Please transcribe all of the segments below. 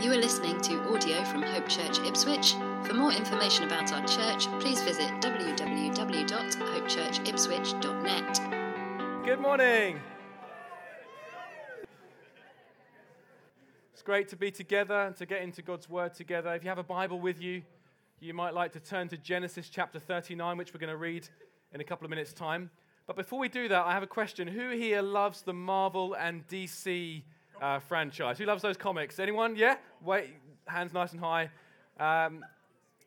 You are listening to audio from Hope Church Ipswich. For more information about our church, please visit www.hopechurchipswich.net. Good morning. It's great to be together and to get into God's Word together. If you have a Bible with you, you might like to turn to Genesis chapter 39, which we're going to read in a couple of minutes' time. But before we do that, I have a question. Who here loves the Marvel and DC uh, franchise? Who loves those comics? Anyone? Yeah? Wait, hands nice and high. Um,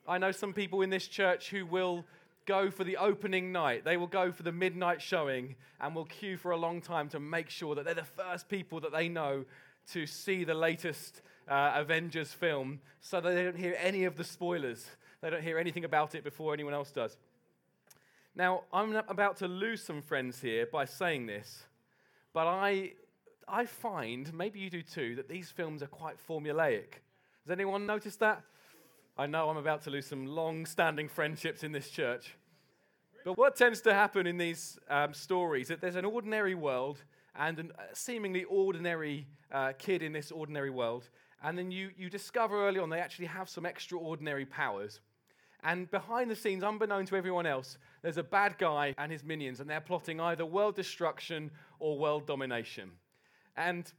I know some people in this church who will go for the opening night. They will go for the midnight showing and will queue for a long time to make sure that they're the first people that they know to see the latest uh, Avengers film so that they don't hear any of the spoilers. They don't hear anything about it before anyone else does. Now, I'm about to lose some friends here by saying this, but I, I find, maybe you do too, that these films are quite formulaic. Has anyone noticed that? I know I'm about to lose some long standing friendships in this church. But what tends to happen in these um, stories is that there's an ordinary world and a seemingly ordinary uh, kid in this ordinary world. And then you, you discover early on they actually have some extraordinary powers. And behind the scenes, unbeknown to everyone else, there's a bad guy and his minions, and they're plotting either world destruction or world domination. And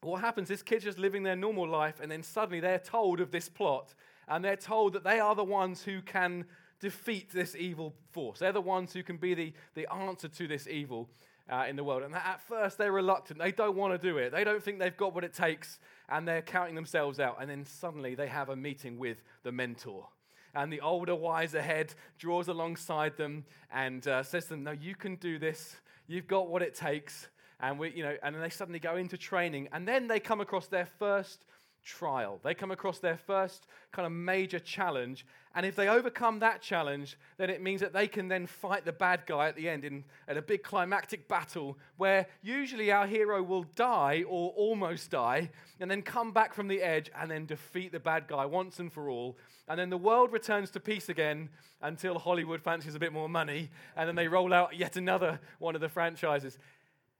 what happens, is kid's just living their normal life, and then suddenly they're told of this plot, and they're told that they are the ones who can defeat this evil force. They're the ones who can be the, the answer to this evil uh, in the world. And at first, they're reluctant. They don't want to do it. They don't think they've got what it takes, and they're counting themselves out. And then suddenly, they have a meeting with the mentor. And the older, wiser head draws alongside them and uh, says to them, No, you can do this. You've got what it takes. And, we, you know, and then they suddenly go into training. And then they come across their first trial. They come across their first kind of major challenge. And if they overcome that challenge, then it means that they can then fight the bad guy at the end in at a big climactic battle where usually our hero will die or almost die and then come back from the edge and then defeat the bad guy once and for all. And then the world returns to peace again until Hollywood fancies a bit more money and then they roll out yet another one of the franchises.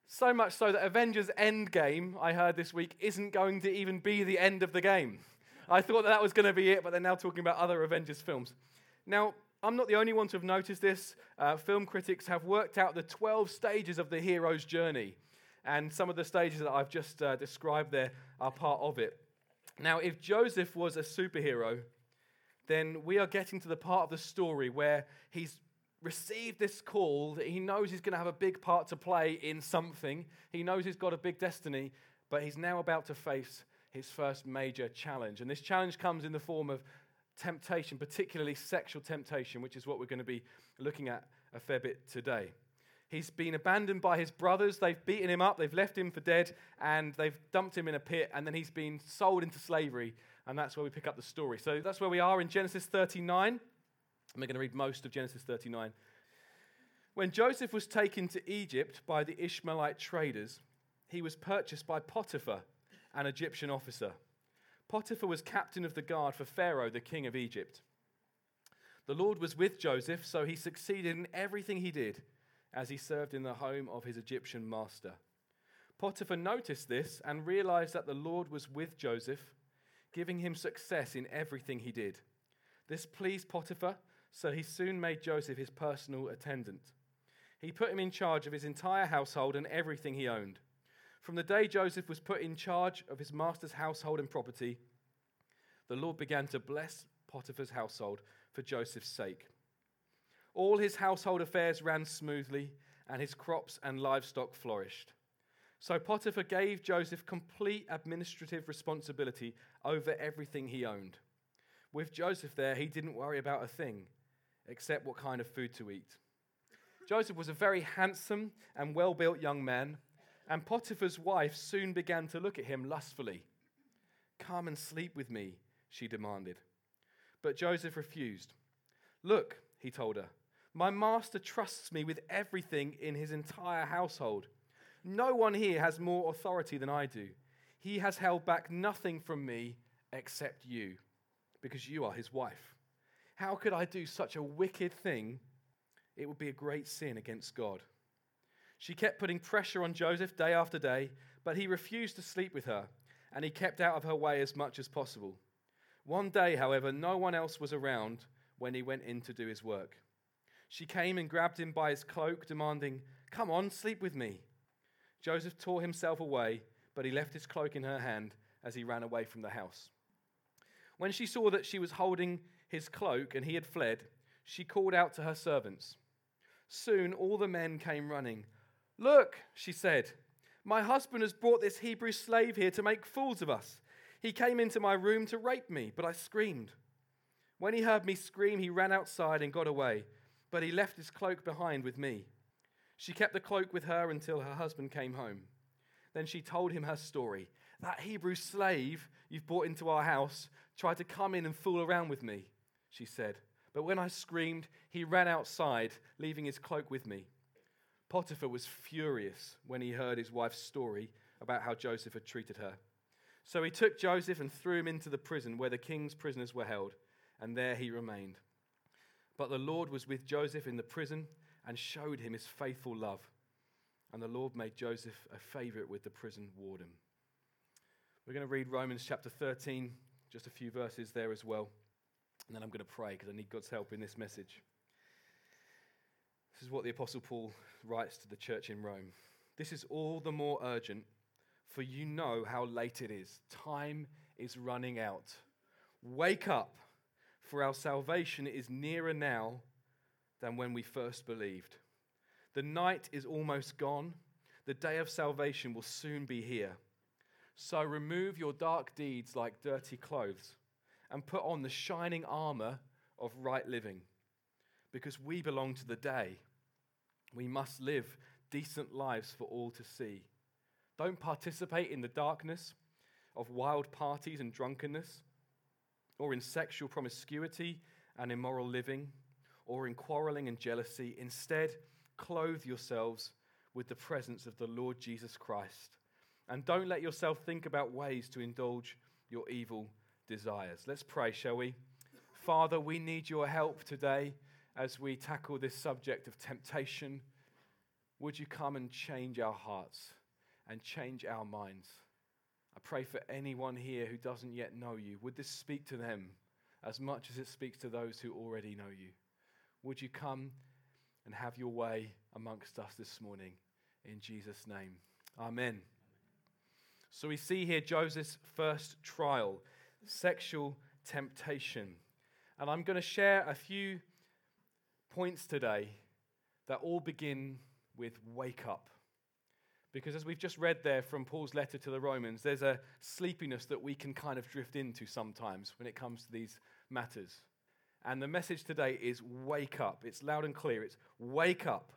So much so that Avengers Endgame, I heard this week, isn't going to even be the end of the game. I thought that, that was going to be it, but they're now talking about other Avengers films. Now, I'm not the only one to have noticed this. Uh, film critics have worked out the 12 stages of the hero's journey, and some of the stages that I've just uh, described there are part of it. Now, if Joseph was a superhero, then we are getting to the part of the story where he's received this call that he knows he's going to have a big part to play in something. He knows he's got a big destiny, but he's now about to face his first major challenge. And this challenge comes in the form of temptation, particularly sexual temptation, which is what we're going to be looking at a fair bit today. He's been abandoned by his brothers. They've beaten him up, they've left him for dead, and they've dumped him in a pit, and then he's been sold into slavery. And that's where we pick up the story. So that's where we are in Genesis 39. And we're going to read most of Genesis 39. When Joseph was taken to Egypt by the Ishmaelite traders, he was purchased by Potiphar, an Egyptian officer. Potiphar was captain of the guard for Pharaoh, the king of Egypt. The Lord was with Joseph, so he succeeded in everything he did as he served in the home of his Egyptian master. Potiphar noticed this and realized that the Lord was with Joseph, giving him success in everything he did. This pleased Potiphar so he soon made Joseph his personal attendant. He put him in charge of his entire household and everything he owned. From the day Joseph was put in charge of his master's household and property, the Lord began to bless Potiphar's household for Joseph's sake. All his household affairs ran smoothly, and his crops and livestock flourished. So Potiphar gave Joseph complete administrative responsibility over everything he owned. With Joseph there, he didn't worry about a thing except what kind of food to eat. Joseph was a very handsome and well built young man, and Potiphar's wife soon began to look at him lustfully. Come and sleep with me, she demanded. But Joseph refused. Look, he told her, my master trusts me with everything in his entire household. No one here has more authority than I do. He has held back nothing from me except you, because you are his wife. How could I do such a wicked thing? It would be a great sin against God. She kept putting pressure on Joseph day after day, but he refused to sleep with her. and he kept out of her way as much as possible. One day, however, no one else was around when he went in to do his work. She came and grabbed him by his cloak, demanding, Come on, sleep with me. Joseph tore himself away, but he left his cloak in her hand as he ran away from the house. When she saw that she was holding his cloak and he had fled, she called out to her servants. Soon all the men came running. Look, she said, my husband has brought this Hebrew slave here to make fools of us. He came into my room to rape me, but I screamed. When he heard me scream, he ran outside and got away, but he left his cloak behind with me. She kept the cloak with her until her husband came home. Then she told him her story. That Hebrew slave you've brought into our house tried to come in and fool around with me, she said. But when I screamed, he ran outside, leaving his cloak with me. Potiphar was furious when he heard his wife's story about how Joseph had treated her. So he took Joseph and threw him into the prison where the king's prisoners were held, and there he remained. But the Lord was with Joseph in the prison and showed him his faithful love. And the Lord made Joseph a favorite with the prison warden. We're going to read Romans chapter 13, just a few verses there as well. And then I'm going to pray because I need God's help in this message. This is what the Apostle Paul writes to the church in Rome. This is all the more urgent, for you know how late it is. Time is running out. Wake up, for our salvation is nearer now than when we first believed. The night is almost gone, the day of salvation will soon be here. So remove your dark deeds like dirty clothes and put on the shining armor of right living. Because we belong to the day, we must live decent lives for all to see. Don't participate in the darkness of wild parties and drunkenness, or in sexual promiscuity and immoral living, or in quarreling and jealousy. Instead, clothe yourselves with the presence of the Lord Jesus Christ and don't let yourself think about ways to indulge your evil desires. Let's pray, shall we? Father, we need your help today as we tackle this subject of temptation. Would you come and change our hearts and change our minds? I pray for anyone here who doesn't yet know you. Would this speak to them as much as it speaks to those who already know you? Would you come and have your way amongst us this morning? In Jesus' name. Amen. So we see here Joseph's first trial, sexual temptation. And I'm going to share a few points today that all begin with wake up. Because as we've just read there from Paul's letter to the Romans, there's a sleepiness that we can kind of drift into sometimes when it comes to these matters. And the message today is wake up. It's loud and clear. It's wake up.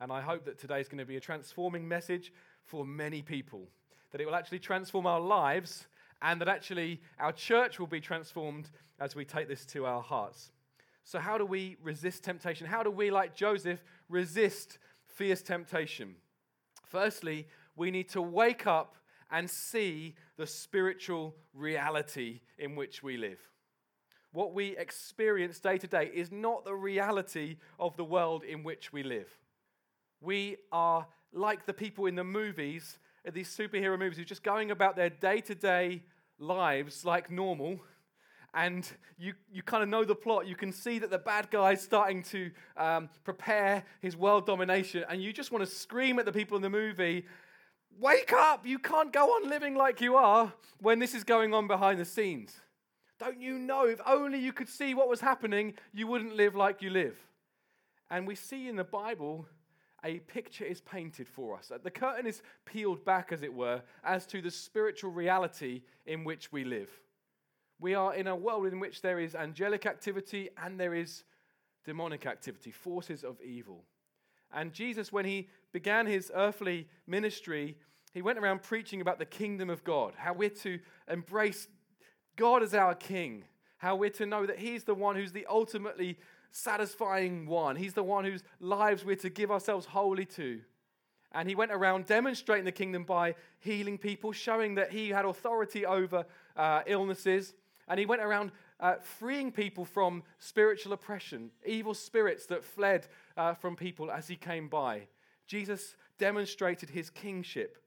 And I hope that today is going to be a transforming message for many people that it will actually transform our lives and that actually our church will be transformed as we take this to our hearts. So, how do we resist temptation? How do we, like Joseph, resist fierce temptation? Firstly, we need to wake up and see the spiritual reality in which we live. What we experience day to day is not the reality of the world in which we live. We are like the people in the movies these superhero movies who's just going about their day to day lives like normal. And you, you kind of know the plot. You can see that the bad guy's starting to um, prepare his world domination. And you just want to scream at the people in the movie Wake up! You can't go on living like you are when this is going on behind the scenes. Don't you know? If only you could see what was happening, you wouldn't live like you live. And we see in the Bible a picture is painted for us. The curtain is peeled back, as it were, as to the spiritual reality in which we live. We are in a world in which there is angelic activity and there is demonic activity, forces of evil. And Jesus, when he began his earthly ministry, he went around preaching about the kingdom of God, how we're to embrace God as our king, how we're to know that he's the one who's the ultimately satisfying one. He's the one whose lives we're to give ourselves wholly to. And he went around demonstrating the kingdom by healing people, showing that he had authority over uh, illnesses. And he went around uh, freeing people from spiritual oppression, evil spirits that fled uh, from people as he came by. Jesus demonstrated his kingship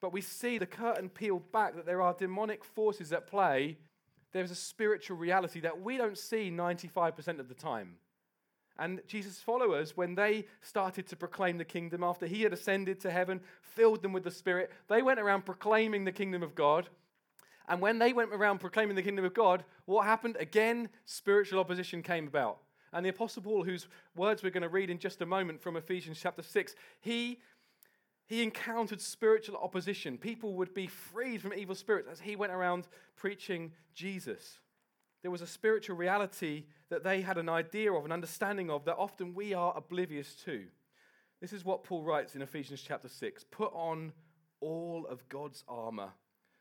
but we see the curtain peeled back that there are demonic forces at play. There's a spiritual reality that we don't see 95% of the time. And Jesus' followers, when they started to proclaim the kingdom after he had ascended to heaven, filled them with the Spirit, they went around proclaiming the kingdom of God. And when they went around proclaiming the kingdom of God, what happened? Again, spiritual opposition came about. And the Apostle Paul, whose words we're going to read in just a moment from Ephesians chapter 6, he, he encountered spiritual opposition. People would be freed from evil spirits as he went around preaching Jesus. There was a spiritual reality that they had an idea of, an understanding of, that often we are oblivious to. This is what Paul writes in Ephesians chapter 6 Put on all of God's armor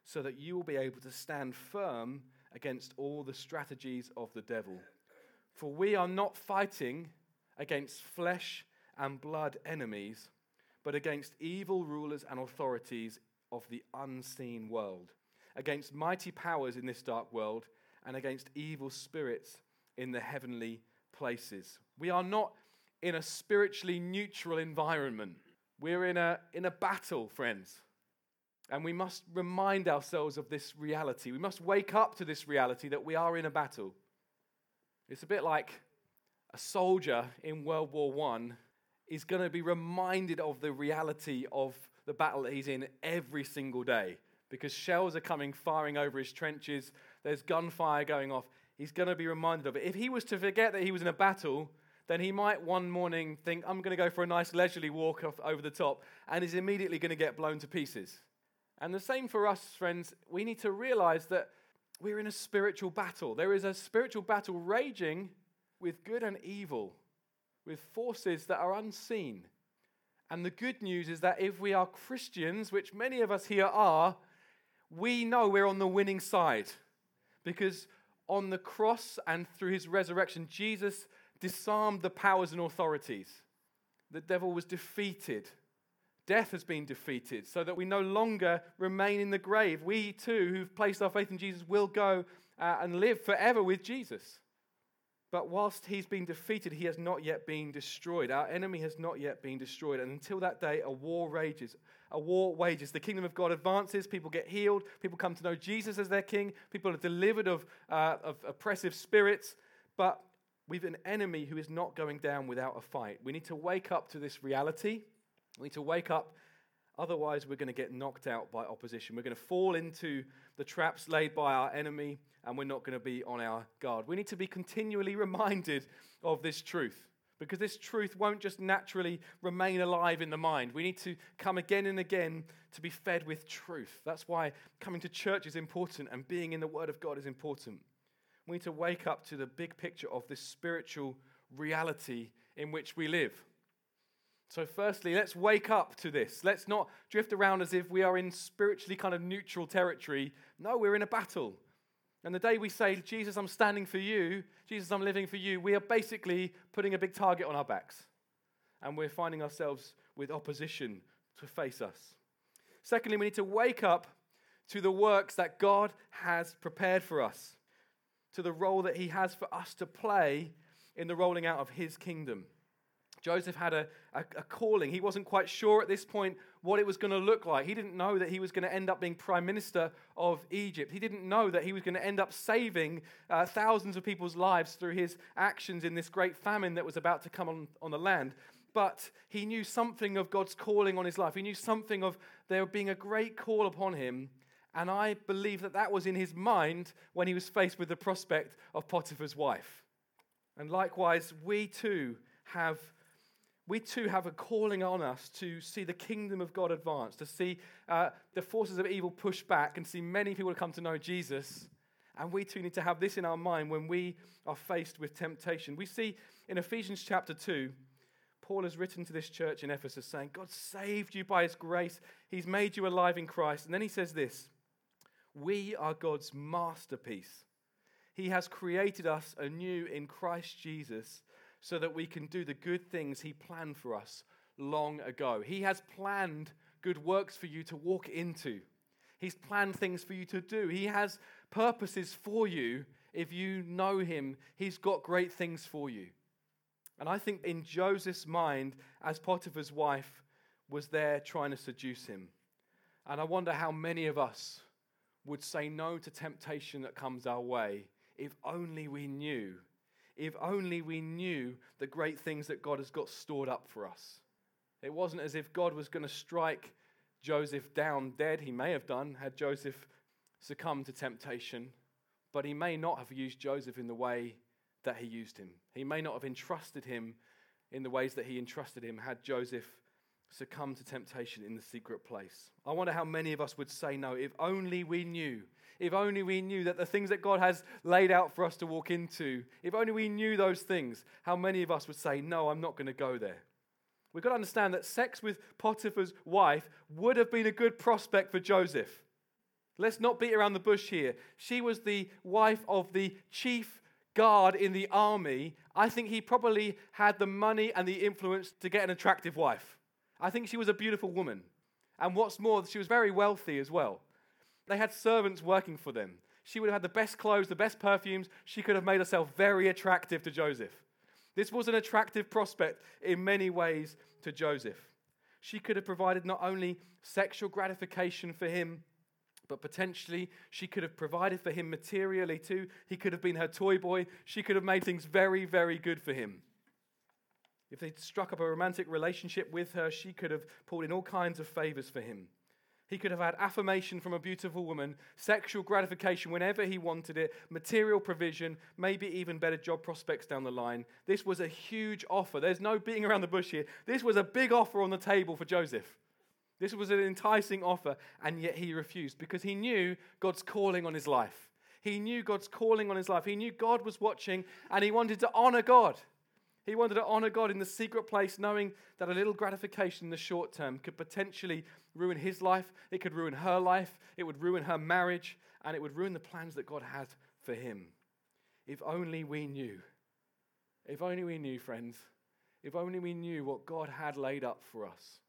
so that you will be able to stand firm against all the strategies of the devil. For we are not fighting against flesh and blood enemies, but against evil rulers and authorities of the unseen world, against mighty powers in this dark world, and against evil spirits in the heavenly places. We are not in a spiritually neutral environment. We're in a, in a battle, friends. And we must remind ourselves of this reality. We must wake up to this reality that we are in a battle. It's a bit like a soldier in World War I is going to be reminded of the reality of the battle that he's in every single day because shells are coming firing over his trenches, there's gunfire going off. He's going to be reminded of it. If he was to forget that he was in a battle, then he might one morning think, I'm going to go for a nice leisurely walk off over the top, and is immediately going to get blown to pieces. And the same for us, friends. We need to realize that we're in a spiritual battle. There is a spiritual battle raging with good and evil, with forces that are unseen. And the good news is that if we are Christians, which many of us here are, we know we're on the winning side. Because on the cross and through his resurrection, Jesus disarmed the powers and authorities. The devil was defeated. Death has been defeated so that we no longer remain in the grave. We too, who've placed our faith in Jesus, will go uh, and live forever with Jesus. But whilst he's been defeated, he has not yet been destroyed. Our enemy has not yet been destroyed. And until that day, a war rages. A war wages. The kingdom of God advances. People get healed. People come to know Jesus as their king. People are delivered of, uh, of oppressive spirits. But we've an enemy who is not going down without a fight. We need to wake up to this reality. We need to wake up, otherwise, we're going to get knocked out by opposition. We're going to fall into the traps laid by our enemy, and we're not going to be on our guard. We need to be continually reminded of this truth because this truth won't just naturally remain alive in the mind. We need to come again and again to be fed with truth. That's why coming to church is important and being in the Word of God is important. We need to wake up to the big picture of this spiritual reality in which we live. So, firstly, let's wake up to this. Let's not drift around as if we are in spiritually kind of neutral territory. No, we're in a battle. And the day we say, Jesus, I'm standing for you, Jesus, I'm living for you, we are basically putting a big target on our backs. And we're finding ourselves with opposition to face us. Secondly, we need to wake up to the works that God has prepared for us, to the role that He has for us to play in the rolling out of His kingdom. Joseph had a, a, a, calling. He wasn't quite sure at this point what it was going to look like. He didn't know that he was going to end up being prime minister of Egypt. He didn't know that he was going to end up saving uh, thousands of people's lives through his actions in this great famine that was about to come on, on the land. But he knew something of God's calling on his life. He knew something of there being a great call upon him. And I believe that that was in his mind when he was faced with the prospect of Potiphar's wife. And likewise, we too have we too have a calling on us to see the kingdom of God advance, to see uh, the forces of evil push back, and see many people come to know Jesus. And we too need to have this in our mind when we are faced with temptation. We see in Ephesians chapter 2, Paul has written to this church in Ephesus saying, God saved you by his grace, he's made you alive in Christ. And then he says this We are God's masterpiece. He has created us anew in Christ Jesus so that we can do the good things He planned for us long ago. He has planned good works for you to walk into, He's planned things for you to do. He has purposes for you. If you know Him, He's got great things for you. And I think in Joseph's mind, as Potiphar's wife was there trying to seduce him, And I wonder how many of us would say no to temptation that comes our way if only we knew, if only we knew the great things that God has got stored up for us. It wasn't as if God was going to strike Joseph down dead. He may have done had Joseph succumbed to temptation, but he may not have used Joseph in the way that he used him. He may not have entrusted him in the ways that he entrusted him had Joseph succumbed to temptation in the secret place. I wonder how many of us would say no if only we knew. If only we knew that the things that God has laid out for us to walk into, if only we knew those things, how many of us would say, No, I'm not going to go there? We've got to understand that sex with Potiphar's wife would have been a good prospect for Joseph. Let's not beat around the bush here. She was the wife of the chief guard in the army. I think he probably had the money and the influence to get an attractive wife. I think she was a beautiful woman. And what's more, she was very wealthy as well. They had servants working for them. She would have had the best clothes, the best perfumes. She could have made herself very attractive to Joseph. This was an attractive prospect in many ways to Joseph. She could have provided not only sexual gratification for him, but potentially she could have provided for him materially too. He could have been her toy boy. She could have made things very, very good for him. If they'd struck up a romantic relationship with her, she could have pulled in all kinds of favors for him. He could have had affirmation from a beautiful woman, sexual gratification whenever he wanted it, material provision, maybe even better job prospects down the line. This was a huge offer. There's no beating around the bush here. This was a big offer on the table for Joseph. This was an enticing offer, and yet he refused because he knew God's calling on his life. He knew God's calling on his life. He knew God was watching, and he wanted to honor God. He wanted to honor God in the secret place, knowing that a little gratification in the short term could potentially ruin his life, it could ruin her life, it would ruin her marriage, and it would ruin the plans that God had for him. If only we knew. If only we knew, friends. If only we knew what God had laid up for us.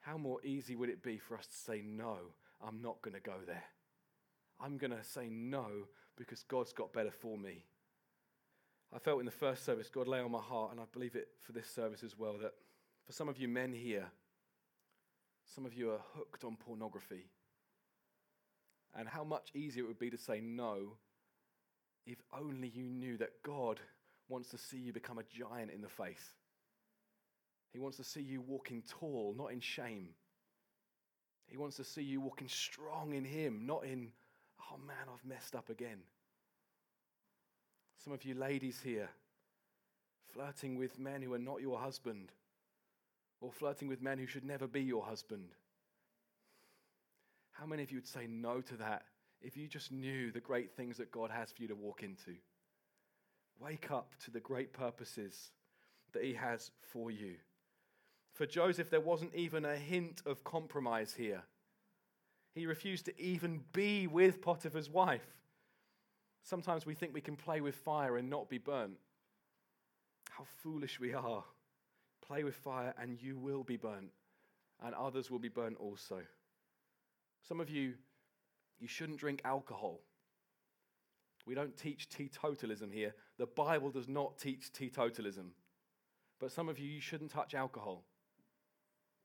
How more easy would it be for us to say, No, I'm not going to go there? I'm going to say no because God's got better for me. I felt in the first service, God lay on my heart, and I believe it for this service as well, that for some of you men here, some of you are hooked on pornography. And how much easier it would be to say no if only you knew that God wants to see you become a giant in the faith. He wants to see you walking tall, not in shame. He wants to see you walking strong in Him, not in, oh man, I've messed up again. Some of you ladies here, flirting with men who are not your husband, or flirting with men who should never be your husband. How many of you would say no to that if you just knew the great things that God has for you to walk into? Wake up to the great purposes that He has for you. For Joseph, there wasn't even a hint of compromise here. He refused to even be with Potiphar's wife. Sometimes we think we can play with fire and not be burnt. How foolish we are. Play with fire and you will be burnt, and others will be burnt also. Some of you, you shouldn't drink alcohol. We don't teach teetotalism here. The Bible does not teach teetotalism. But some of you, you shouldn't touch alcohol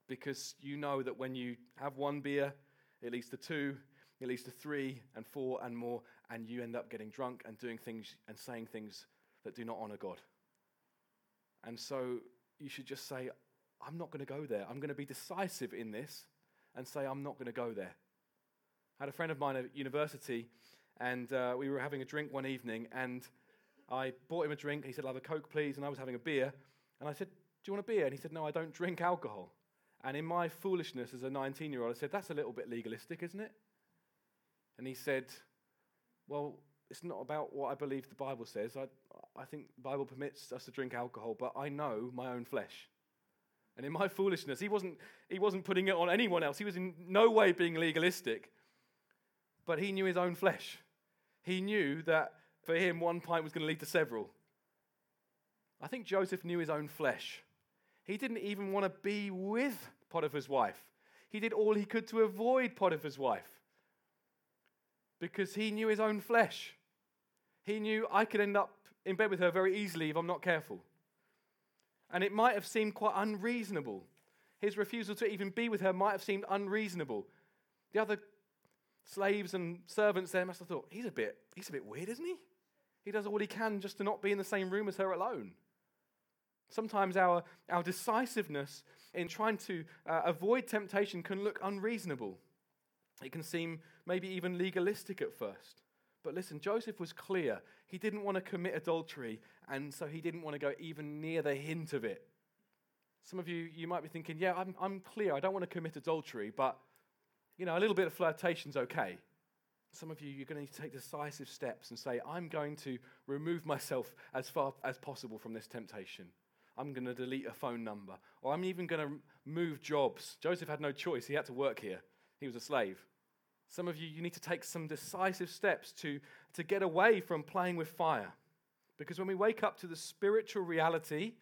because you know that when you have one beer, it leads to two, it leads to three and four and more, and you end up getting drunk and doing things and saying things that do not honor God. And so you should just say, I'm not going to go there. I'm going to be decisive in this and say, I'm not going to go there. I had a friend of mine at university, and uh, we were having a drink one evening, and I bought him a drink. He said, I'll have a Coke, please. And I was having a beer. And I said, Do you want a beer? And he said, No, I don't drink alcohol. And in my foolishness as a 19 year old, I said, That's a little bit legalistic, isn't it? And he said, Well, it's not about what I believe the Bible says. I, I think the Bible permits us to drink alcohol, but I know my own flesh. And in my foolishness, he wasn't, he wasn't putting it on anyone else. He was in no way being legalistic, but he knew his own flesh. He knew that for him, one pint was going to lead to several. I think Joseph knew his own flesh. He didn't even want to be with Potiphar's wife. He did all he could to avoid Potiphar's wife because he knew his own flesh. He knew I could end up in bed with her very easily if I'm not careful. And it might have seemed quite unreasonable. His refusal to even be with her might have seemed unreasonable. The other slaves and servants there must have thought, he's a bit, he's a bit weird, isn't he? He does all he can just to not be in the same room as her alone. Sometimes our, our decisiveness in trying to uh, avoid temptation can look unreasonable. It can seem maybe even legalistic at first. But listen, Joseph was clear. He didn't want to commit adultery, and so he didn't want to go even near the hint of it. Some of you, you might be thinking, yeah, I'm, I'm clear. I don't want to commit adultery, but, you know, a little bit of flirtation's okay. Some of you, you're going to need to take decisive steps and say, I'm going to remove myself as far as possible from this temptation. I'm going to delete a phone number, or I'm even going to move jobs. Joseph had no choice. He had to work here, he was a slave. Some of you, you need to take some decisive steps to, to get away from playing with fire. Because when we wake up to the spiritual reality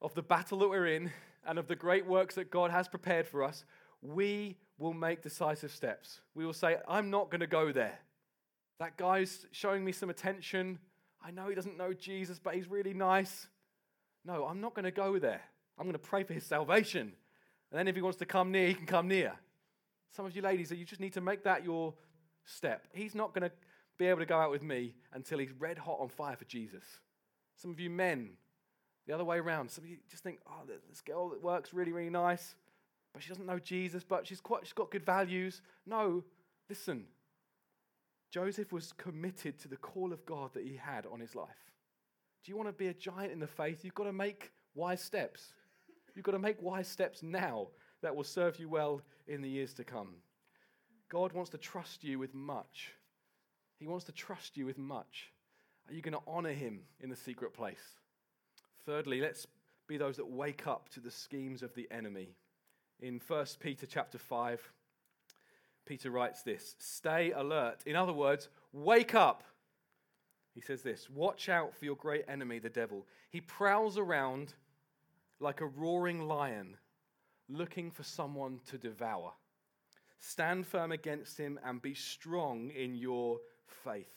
of the battle that we're in and of the great works that God has prepared for us, we will make decisive steps. We will say, I'm not going to go there. That guy's showing me some attention. I know he doesn't know Jesus, but he's really nice. No, I'm not going to go there. I'm going to pray for his salvation. And then if he wants to come near, he can come near. Some of you ladies, you just need to make that your step. He's not going to be able to go out with me until he's red hot on fire for Jesus. Some of you men, the other way around. Some of you just think, oh, this girl that works really, really nice, but she doesn't know Jesus, but she's, quite, she's got good values. No, listen. Joseph was committed to the call of God that he had on his life. Do you want to be a giant in the faith? You've got to make wise steps. You've got to make wise steps now that will serve you well in the years to come. God wants to trust you with much. He wants to trust you with much. Are you going to honor him in the secret place? Thirdly, let's be those that wake up to the schemes of the enemy. In 1 Peter chapter 5, Peter writes this Stay alert. In other words, wake up. He says this Watch out for your great enemy, the devil. He prowls around like a roaring lion looking for someone to devour. Stand firm against him and be strong in your faith.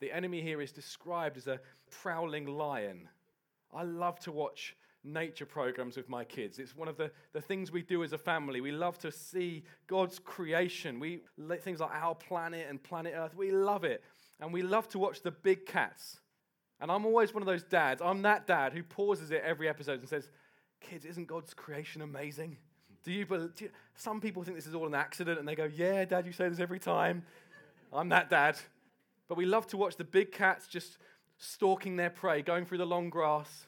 The enemy here is described as a prowling lion. I love to watch nature programs with my kids. It's one of the, the things we do as a family. We love to see God's creation. We things like our planet and planet Earth. We love it. And we love to watch the big cats. And I'm always one of those dads. I'm that dad who pauses it every episode and says, Kids, isn't God's creation amazing? Do you, do you, some people think this is all an accident and they go, Yeah, dad, you say this every time. I'm that dad. But we love to watch the big cats just stalking their prey, going through the long grass,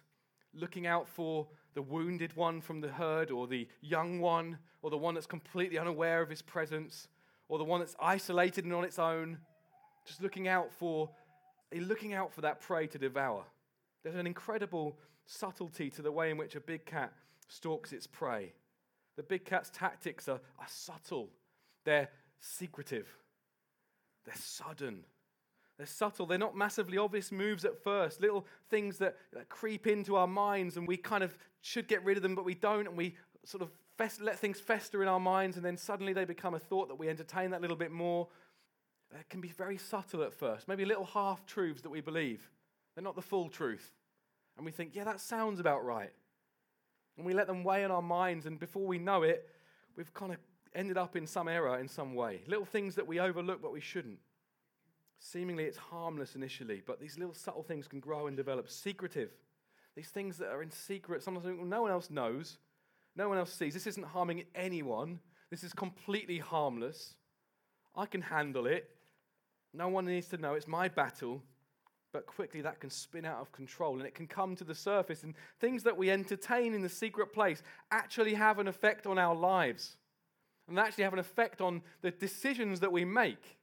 looking out for the wounded one from the herd, or the young one, or the one that's completely unaware of his presence, or the one that's isolated and on its own, just looking out for, looking out for that prey to devour. There's an incredible subtlety to the way in which a big cat stalks its prey. The big cat's tactics are, are subtle, they're secretive, they're sudden. They're subtle. They're not massively obvious moves at first, little things that, that creep into our minds, and we kind of should get rid of them, but we don't, and we sort of fest- let things fester in our minds, and then suddenly they become a thought that we entertain that little bit more. It can be very subtle at first, maybe little half truths that we believe. They're not the full truth. And we think, yeah, that sounds about right. And we let them weigh in our minds, and before we know it, we've kind of ended up in some error in some way. Little things that we overlook, but we shouldn't. Seemingly it's harmless initially, but these little subtle things can grow and develop. Secretive. These things that are in secret, sometimes no one else knows, no one else sees. This isn't harming anyone. This is completely harmless. I can handle it. No one needs to know. It's my battle but quickly that can spin out of control and it can come to the surface. And things that we entertain in the secret place actually have an effect on our lives and actually have an effect on the decisions that we make.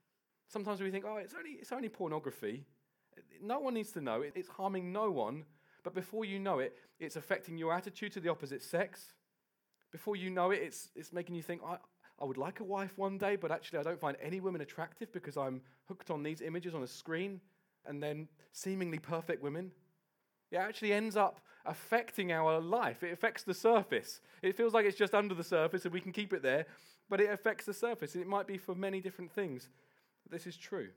Sometimes we think, oh, it's only, it's only pornography. No one needs to know. It's harming no one. But before you know it, it's affecting your attitude to the opposite sex. Before you know it, it's, it's making you think, I, I would like a wife one day, but actually I don't find any women attractive because I'm hooked on these images on a screen and then seemingly perfect women. It actually ends up affecting our life. It affects the surface. It feels like it's just under the surface and we can keep it there, but it affects the surface. And it might be for many different things. This is true.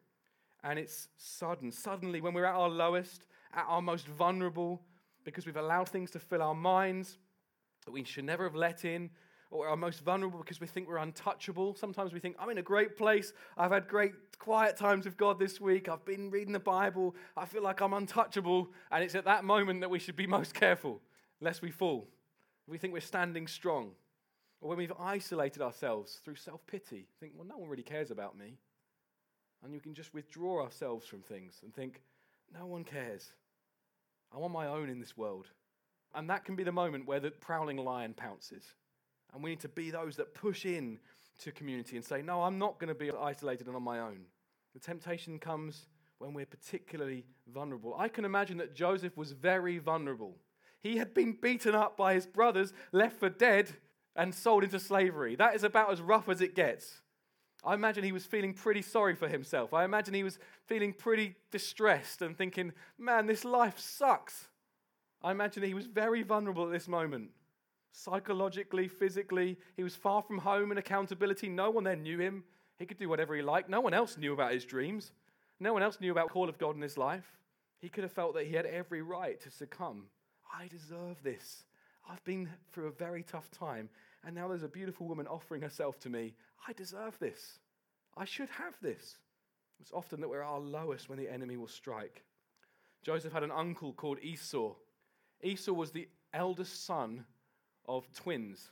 And it's sudden. Suddenly, when we're at our lowest, at our most vulnerable, because we've allowed things to fill our minds that we should never have let in, or our most vulnerable because we think we're untouchable. Sometimes we think, I'm in a great place. I've had great quiet times with God this week. I've been reading the Bible. I feel like I'm untouchable. And it's at that moment that we should be most careful lest we fall. We think we're standing strong. Or when we've isolated ourselves through self pity, think, well, no one really cares about me. And you can just withdraw ourselves from things and think, no one cares. I'm on my own in this world. And that can be the moment where the prowling lion pounces. And we need to be those that push in to community and say, No, I'm not going to be isolated and on my own. The temptation comes when we're particularly vulnerable. I can imagine that Joseph was very vulnerable. He had been beaten up by his brothers, left for dead, and sold into slavery. That is about as rough as it gets. I imagine he was feeling pretty sorry for himself. I imagine he was feeling pretty distressed and thinking, man, this life sucks. I imagine he was very vulnerable at this moment. Psychologically, physically, he was far from home and accountability. No one there knew him. He could do whatever he liked. No one else knew about his dreams. No one else knew about the call of God in his life. He could have felt that he had every right to succumb. I deserve this. I've been through a very tough time, and now there's a beautiful woman offering herself to me. I deserve this. I should have this. It's often that we're at our lowest when the enemy will strike. Joseph had an uncle called Esau. Esau was the eldest son of twins.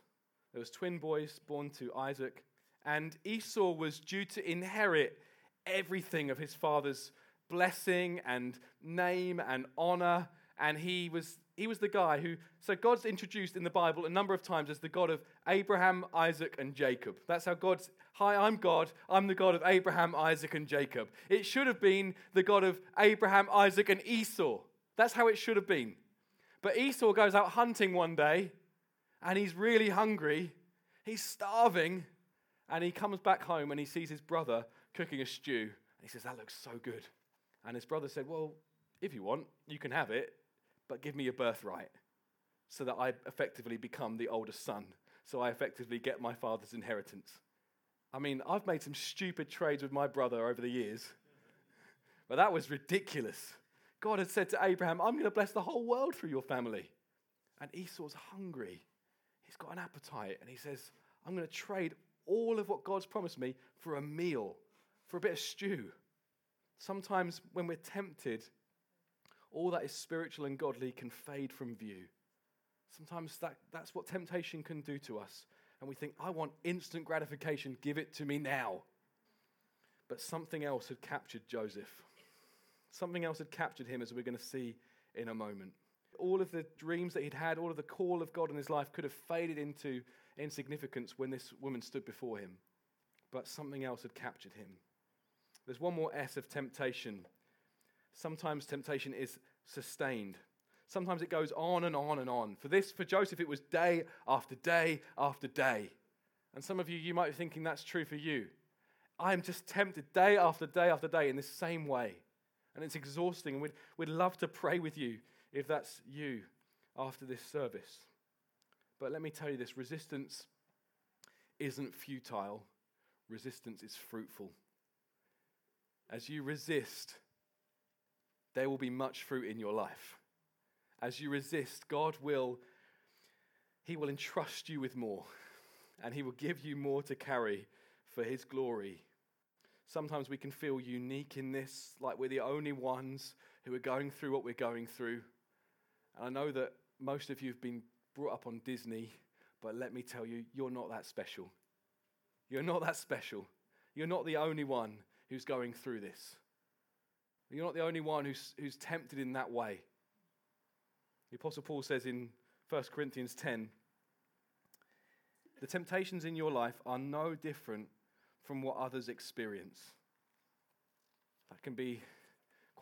There was twin boys born to Isaac, and Esau was due to inherit everything of his father's blessing and name and honor, and he was he was the guy who, so God's introduced in the Bible a number of times as the God of Abraham, Isaac, and Jacob. That's how God's, hi, I'm God. I'm the God of Abraham, Isaac, and Jacob. It should have been the God of Abraham, Isaac, and Esau. That's how it should have been. But Esau goes out hunting one day and he's really hungry. He's starving. And he comes back home and he sees his brother cooking a stew. And he says, That looks so good. And his brother said, Well, if you want, you can have it but give me your birthright so that I effectively become the oldest son, so I effectively get my father's inheritance. I mean, I've made some stupid trades with my brother over the years, but that was ridiculous. God had said to Abraham, I'm going to bless the whole world through your family. And Esau's hungry. He's got an appetite, and he says, I'm going to trade all of what God's promised me for a meal, for a bit of stew. Sometimes when we're tempted, all that is spiritual and godly can fade from view. Sometimes that, that's what temptation can do to us. And we think, I want instant gratification, give it to me now. But something else had captured Joseph. Something else had captured him, as we're going to see in a moment. All of the dreams that he'd had, all of the call of God in his life could have faded into insignificance when this woman stood before him. But something else had captured him. There's one more S of temptation Sometimes temptation is sustained. Sometimes it goes on and on and on. For this, for Joseph, it was day after day after day. And some of you, you might be thinking that's true for you. I am just tempted day after day after day in the same way. And it's exhausting. And we'd, we'd love to pray with you if that's you after this service. But let me tell you this resistance isn't futile, resistance is fruitful. As you resist, there will be much fruit in your life. As you resist, God will he will entrust you with more and he will give you more to carry for his glory. Sometimes we can feel unique in this, like we're the only ones who are going through what we're going through. And I know that most of you have been brought up on Disney, but let me tell you, you're not that special. You're not that special. You're not the only one who's going through this. You're not the only one who's, who's tempted in that way. The Apostle Paul says in 1 Corinthians 10 the temptations in your life are no different from what others experience. That can be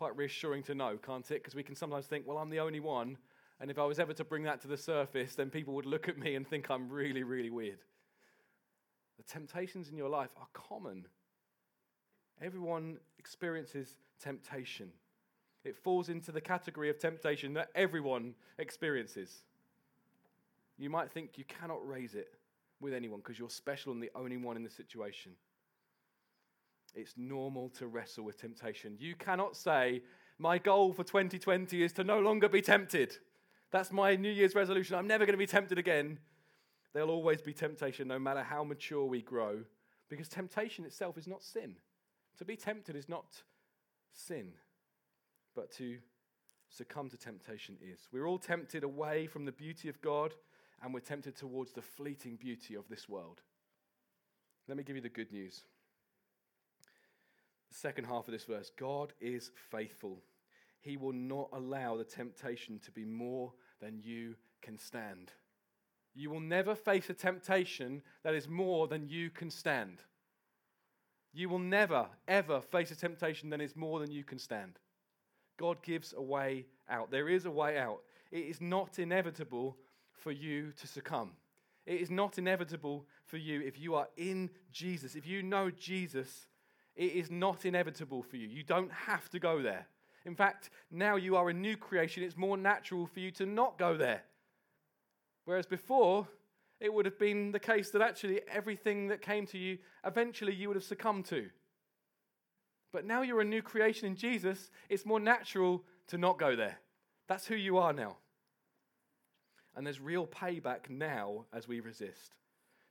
quite reassuring to know, can't it? Because we can sometimes think, well, I'm the only one. And if I was ever to bring that to the surface, then people would look at me and think I'm really, really weird. The temptations in your life are common. Everyone experiences temptation. It falls into the category of temptation that everyone experiences. You might think you cannot raise it with anyone because you're special and the only one in the situation. It's normal to wrestle with temptation. You cannot say, My goal for 2020 is to no longer be tempted. That's my New Year's resolution. I'm never going to be tempted again. There'll always be temptation, no matter how mature we grow, because temptation itself is not sin. To be tempted is not sin, but to succumb to temptation is. We're all tempted away from the beauty of God, and we're tempted towards the fleeting beauty of this world. Let me give you the good news. Second half of this verse God is faithful. He will not allow the temptation to be more than you can stand. You will never face a temptation that is more than you can stand. You will never, ever face a temptation that is more than you can stand. God gives a way out. There is a way out. It is not inevitable for you to succumb. It is not inevitable for you if you are in Jesus. If you know Jesus, it is not inevitable for you. You don't have to go there. In fact, now you are a new creation, it's more natural for you to not go there. Whereas before, it would have been the case that actually everything that came to you, eventually you would have succumbed to. But now you're a new creation in Jesus, it's more natural to not go there. That's who you are now. And there's real payback now as we resist.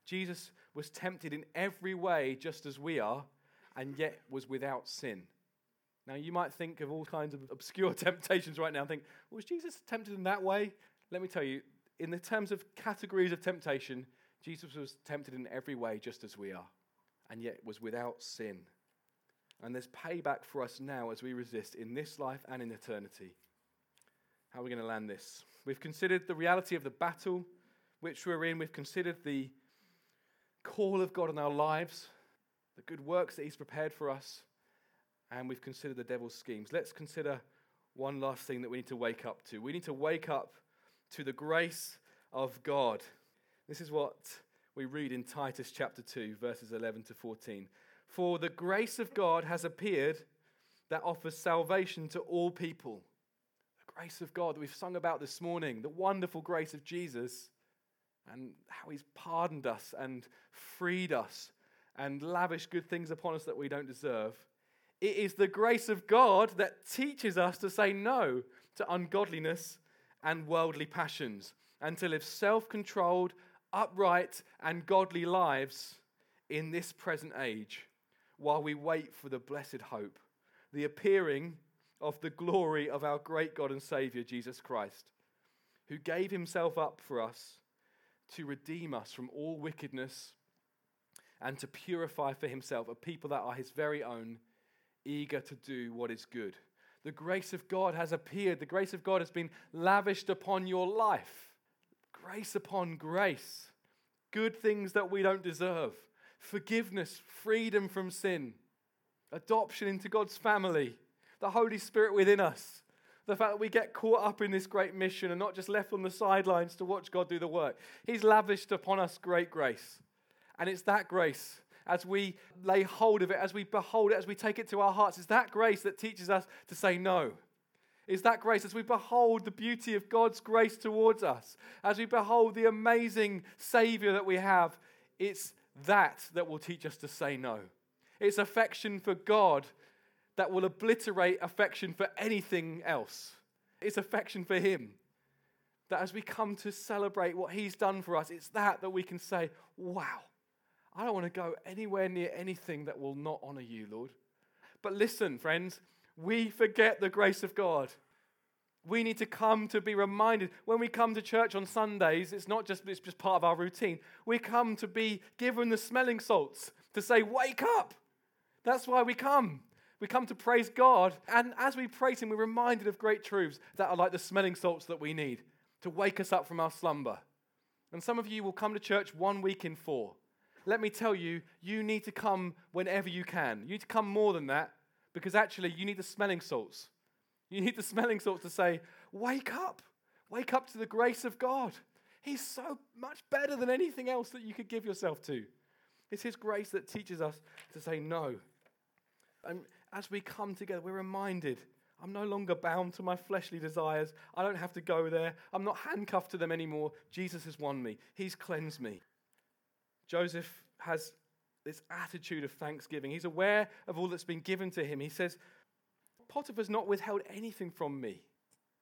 Jesus was tempted in every way just as we are, and yet was without sin. Now, you might think of all kinds of obscure temptations right now and think, was Jesus tempted in that way? Let me tell you, in the terms of categories of temptation, Jesus was tempted in every way just as we are, and yet was without sin. And there's payback for us now as we resist in this life and in eternity. How are we going to land this? We've considered the reality of the battle which we're in, we've considered the call of God in our lives, the good works that He's prepared for us, and we've considered the devil's schemes. Let's consider one last thing that we need to wake up to. We need to wake up to the grace of God. This is what we read in Titus chapter 2, verses 11 to 14. For the grace of God has appeared that offers salvation to all people. The grace of God that we've sung about this morning, the wonderful grace of Jesus, and how he's pardoned us and freed us and lavish good things upon us that we don't deserve. It is the grace of God that teaches us to say no to ungodliness and worldly passions, and to live self controlled, upright, and godly lives in this present age while we wait for the blessed hope, the appearing of the glory of our great God and Savior, Jesus Christ, who gave himself up for us to redeem us from all wickedness and to purify for himself a people that are his very own, eager to do what is good. The grace of God has appeared. The grace of God has been lavished upon your life. Grace upon grace. Good things that we don't deserve. Forgiveness, freedom from sin, adoption into God's family, the Holy Spirit within us. The fact that we get caught up in this great mission and not just left on the sidelines to watch God do the work. He's lavished upon us great grace. And it's that grace as we lay hold of it, as we behold it, as we take it to our hearts. It's that grace that teaches us to say no. It's that grace as we behold the beauty of God's grace towards us, as we behold the amazing Savior that we have. It's that that will teach us to say no. It's affection for God that will obliterate affection for anything else. It's affection for Him. That as we come to celebrate what He's done for us, it's that that we can say, wow, I don't want to go anywhere near anything that will not honor you, Lord. But listen, friends, we forget the grace of God. We need to come to be reminded. When we come to church on Sundays, it's not just it's just part of our routine. We come to be given the smelling salts to say, "Wake up." That's why we come. We come to praise God, and as we praise Him, we're reminded of great truths that are like the smelling salts that we need to wake us up from our slumber. And some of you will come to church one week in four let me tell you, you need to come whenever you can. You need to come more than that because actually you need the smelling salts. You need the smelling salts to say, Wake up. Wake up to the grace of God. He's so much better than anything else that you could give yourself to. It's His grace that teaches us to say no. And as we come together, we're reminded I'm no longer bound to my fleshly desires. I don't have to go there. I'm not handcuffed to them anymore. Jesus has won me, He's cleansed me. Joseph has this attitude of thanksgiving. He's aware of all that's been given to him. He says, Potiphar's not withheld anything from me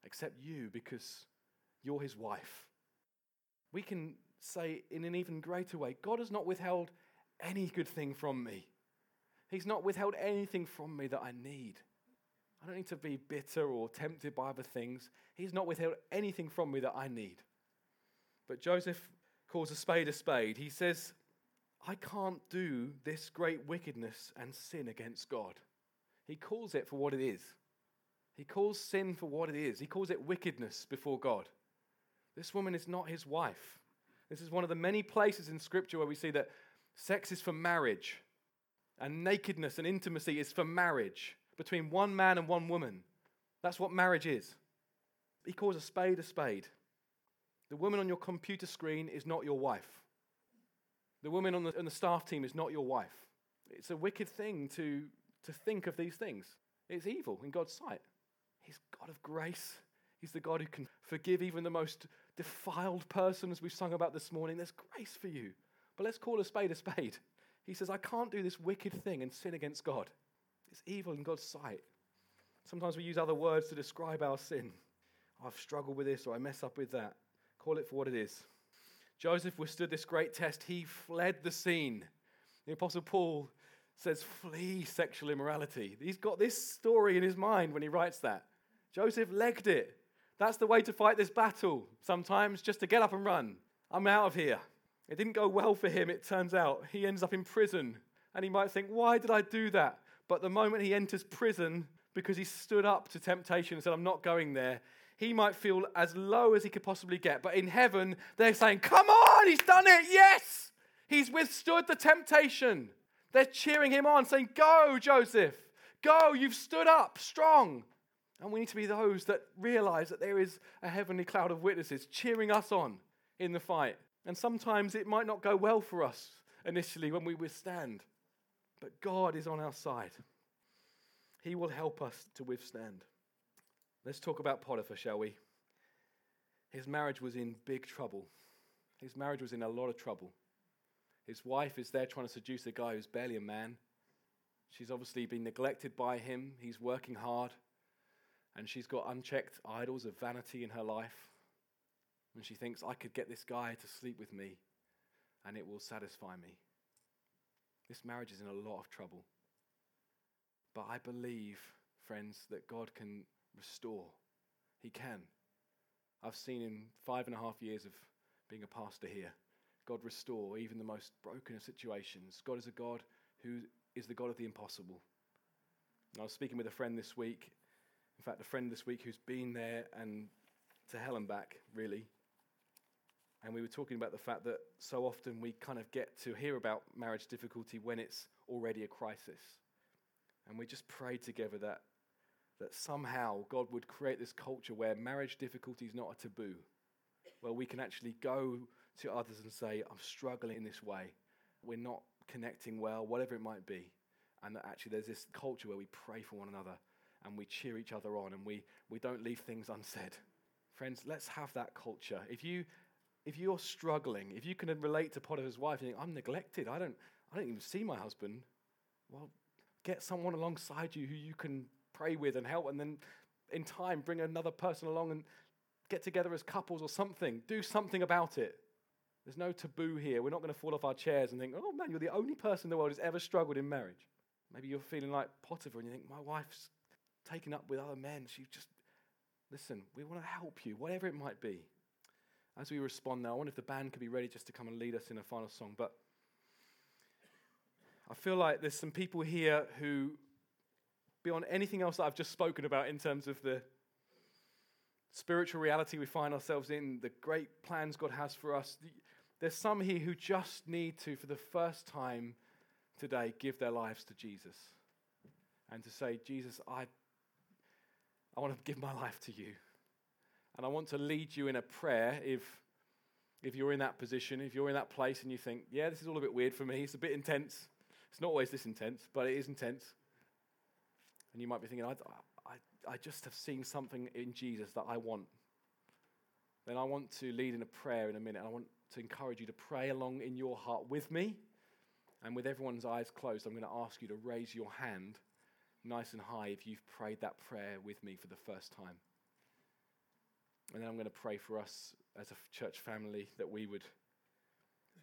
except you because you're his wife. We can say in an even greater way God has not withheld any good thing from me. He's not withheld anything from me that I need. I don't need to be bitter or tempted by other things. He's not withheld anything from me that I need. But Joseph calls a spade a spade. He says, I can't do this great wickedness and sin against God. He calls it for what it is. He calls sin for what it is. He calls it wickedness before God. This woman is not his wife. This is one of the many places in Scripture where we see that sex is for marriage, and nakedness and intimacy is for marriage between one man and one woman. That's what marriage is. He calls a spade a spade. The woman on your computer screen is not your wife. The woman on the, on the staff team is not your wife. It's a wicked thing to, to think of these things. It's evil in God's sight. He's God of grace. He's the God who can forgive even the most defiled person, as we've sung about this morning. There's grace for you. But let's call a spade a spade. He says, I can't do this wicked thing and sin against God. It's evil in God's sight. Sometimes we use other words to describe our sin. I've struggled with this or I mess up with that. Call it for what it is. Joseph withstood this great test. He fled the scene. The Apostle Paul says, Flee sexual immorality. He's got this story in his mind when he writes that. Joseph legged it. That's the way to fight this battle sometimes, just to get up and run. I'm out of here. It didn't go well for him, it turns out. He ends up in prison. And he might think, Why did I do that? But the moment he enters prison, because he stood up to temptation and said, I'm not going there, he might feel as low as he could possibly get. But in heaven, they're saying, Come on, he's done it. Yes, he's withstood the temptation. They're cheering him on, saying, Go, Joseph, go, you've stood up strong. And we need to be those that realize that there is a heavenly cloud of witnesses cheering us on in the fight. And sometimes it might not go well for us initially when we withstand. But God is on our side. He will help us to withstand. Let's talk about Potiphar, shall we? His marriage was in big trouble. His marriage was in a lot of trouble. His wife is there trying to seduce a guy who's barely a man. She's obviously been neglected by him. He's working hard. And she's got unchecked idols of vanity in her life. And she thinks, I could get this guy to sleep with me and it will satisfy me. This marriage is in a lot of trouble. But I believe, friends, that God can restore. He can. I've seen in five and a half years of being a pastor here, God restore even the most broken of situations. God is a God who is the God of the impossible. And I was speaking with a friend this week, in fact, a friend this week who's been there and to hell and back, really. And we were talking about the fact that so often we kind of get to hear about marriage difficulty when it's already a crisis. And we just prayed together that, that somehow God would create this culture where marriage difficulty is not a taboo, where we can actually go to others and say, I'm struggling in this way. We're not connecting well, whatever it might be. And that actually there's this culture where we pray for one another and we cheer each other on and we, we don't leave things unsaid. Friends, let's have that culture. If you if you're struggling, if you can relate to Potiphar's wife and think, I'm neglected, I don't, I don't even see my husband, well, get someone alongside you who you can pray with and help, and then in time bring another person along and get together as couples or something. Do something about it. There's no taboo here. We're not going to fall off our chairs and think, oh man, you're the only person in the world who's ever struggled in marriage. Maybe you're feeling like Potiphar and you think, my wife's taken up with other men. She just, listen, we want to help you, whatever it might be as we respond now, I wonder if the band could be ready just to come and lead us in a final song. But I feel like there's some people here who, beyond anything else that I've just spoken about in terms of the spiritual reality we find ourselves in, the great plans God has for us, there's some here who just need to, for the first time today, give their lives to Jesus and to say, Jesus, I, I want to give my life to you. And I want to lead you in a prayer if, if you're in that position, if you're in that place and you think, yeah, this is all a bit weird for me, it's a bit intense. It's not always this intense, but it is intense. And you might be thinking, I, I, I just have seen something in Jesus that I want. Then I want to lead in a prayer in a minute. I want to encourage you to pray along in your heart with me. And with everyone's eyes closed, I'm going to ask you to raise your hand nice and high if you've prayed that prayer with me for the first time. And then I'm going to pray for us as a church family that we would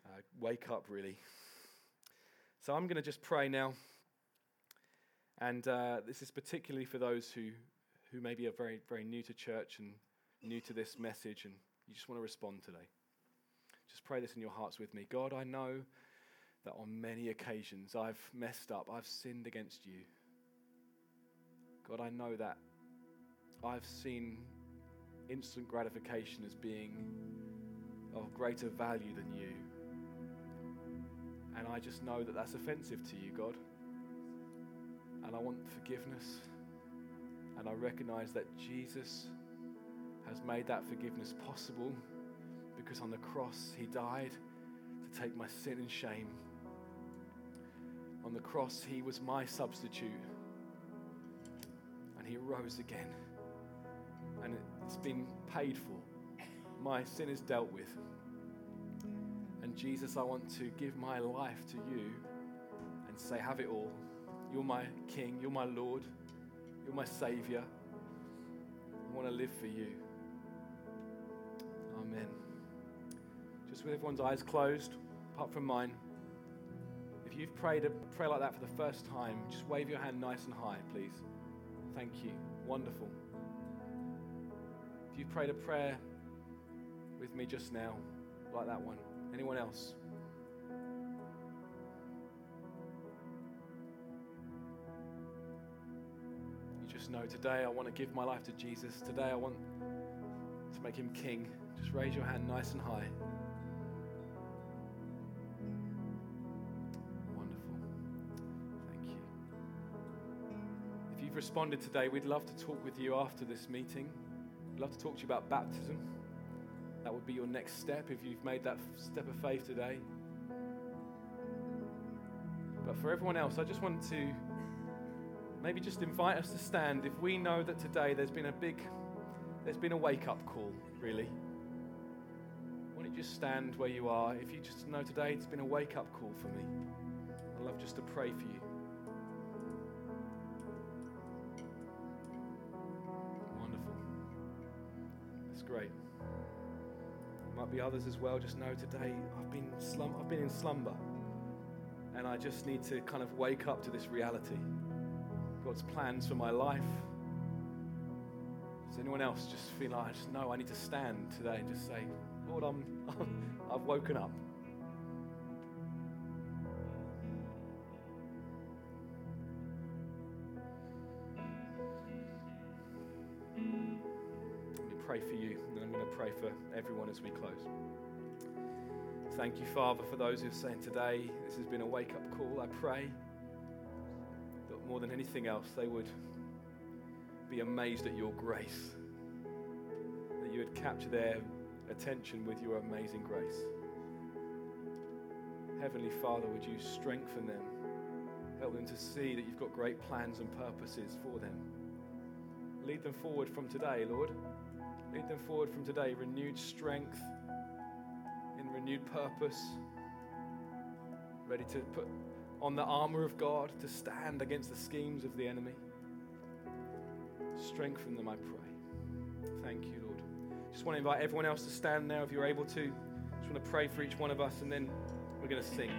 uh, wake up, really. So I'm going to just pray now. And uh, this is particularly for those who, who maybe are very, very new to church and new to this message, and you just want to respond today. Just pray this in your hearts with me. God, I know that on many occasions I've messed up, I've sinned against you. God, I know that I've seen instant gratification as being of greater value than you. And I just know that that's offensive to you, God. And I want forgiveness. And I recognize that Jesus has made that forgiveness possible because on the cross he died to take my sin and shame. On the cross, he was my substitute. And he rose again. And it's been paid for. My sin is dealt with. And Jesus, I want to give my life to you and say, Have it all. You're my King, you're my Lord, you're my Savior. I want to live for you. Amen. Just with everyone's eyes closed, apart from mine. If you've prayed a prayer like that for the first time, just wave your hand nice and high, please. Thank you. Wonderful. If you've prayed a prayer with me just now, like that one, anyone else? Just know today I want to give my life to Jesus. Today I want to make him king. Just raise your hand nice and high. Wonderful. Thank you. If you've responded today, we'd love to talk with you after this meeting. We'd love to talk to you about baptism. That would be your next step if you've made that step of faith today. But for everyone else, I just want to maybe just invite us to stand if we know that today there's been a big, there's been a wake up call, really. Why don't you just stand where you are? If you just know today it's been a wake up call for me, I'd love just to pray for you. Wonderful. That's great. Might be others as well. Just know today I've been slum- I've been in slumber, and I just need to kind of wake up to this reality. God's plans for my life. Does anyone else just feel like I just know I need to stand today and just say, Lord, I'm, I've woken up. Let me pray for you, and I'm going to pray for everyone as we close. Thank you, Father, for those who are saying today this has been a wake up call. I pray more than anything else, they would be amazed at your grace, that you would capture their attention with your amazing grace. Heavenly Father, would you strengthen them? Help them to see that you've got great plans and purposes for them. Lead them forward from today, Lord. Lead them forward from today, renewed strength, in renewed purpose, ready to put on the armor of God to stand against the schemes of the enemy. Strengthen them, I pray. Thank you, Lord. Just want to invite everyone else to stand now if you're able to. Just want to pray for each one of us and then we're going to sing.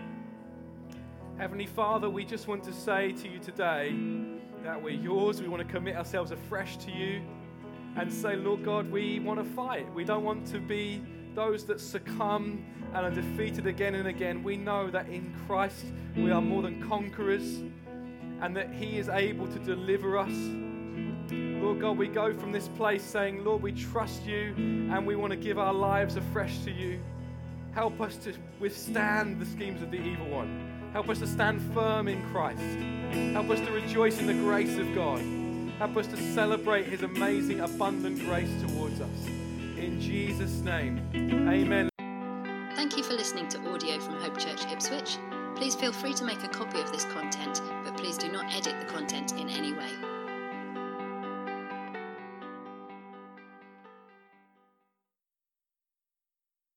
Heavenly Father, we just want to say to you today that we're yours. We want to commit ourselves afresh to you and say, Lord God, we want to fight. We don't want to be those that succumb and are defeated again and again. We know that in Christ we are more than conquerors and that He is able to deliver us. Lord God, we go from this place saying, Lord, we trust you and we want to give our lives afresh to you. Help us to withstand the schemes of the evil one. Help us to stand firm in Christ. Help us to rejoice in the grace of God. Help us to celebrate his amazing, abundant grace towards us. Jesus' name, amen. Thank you for listening to audio from Hope Church Ipswich. Please feel free to make a copy of this content, but please do not edit the content in any way.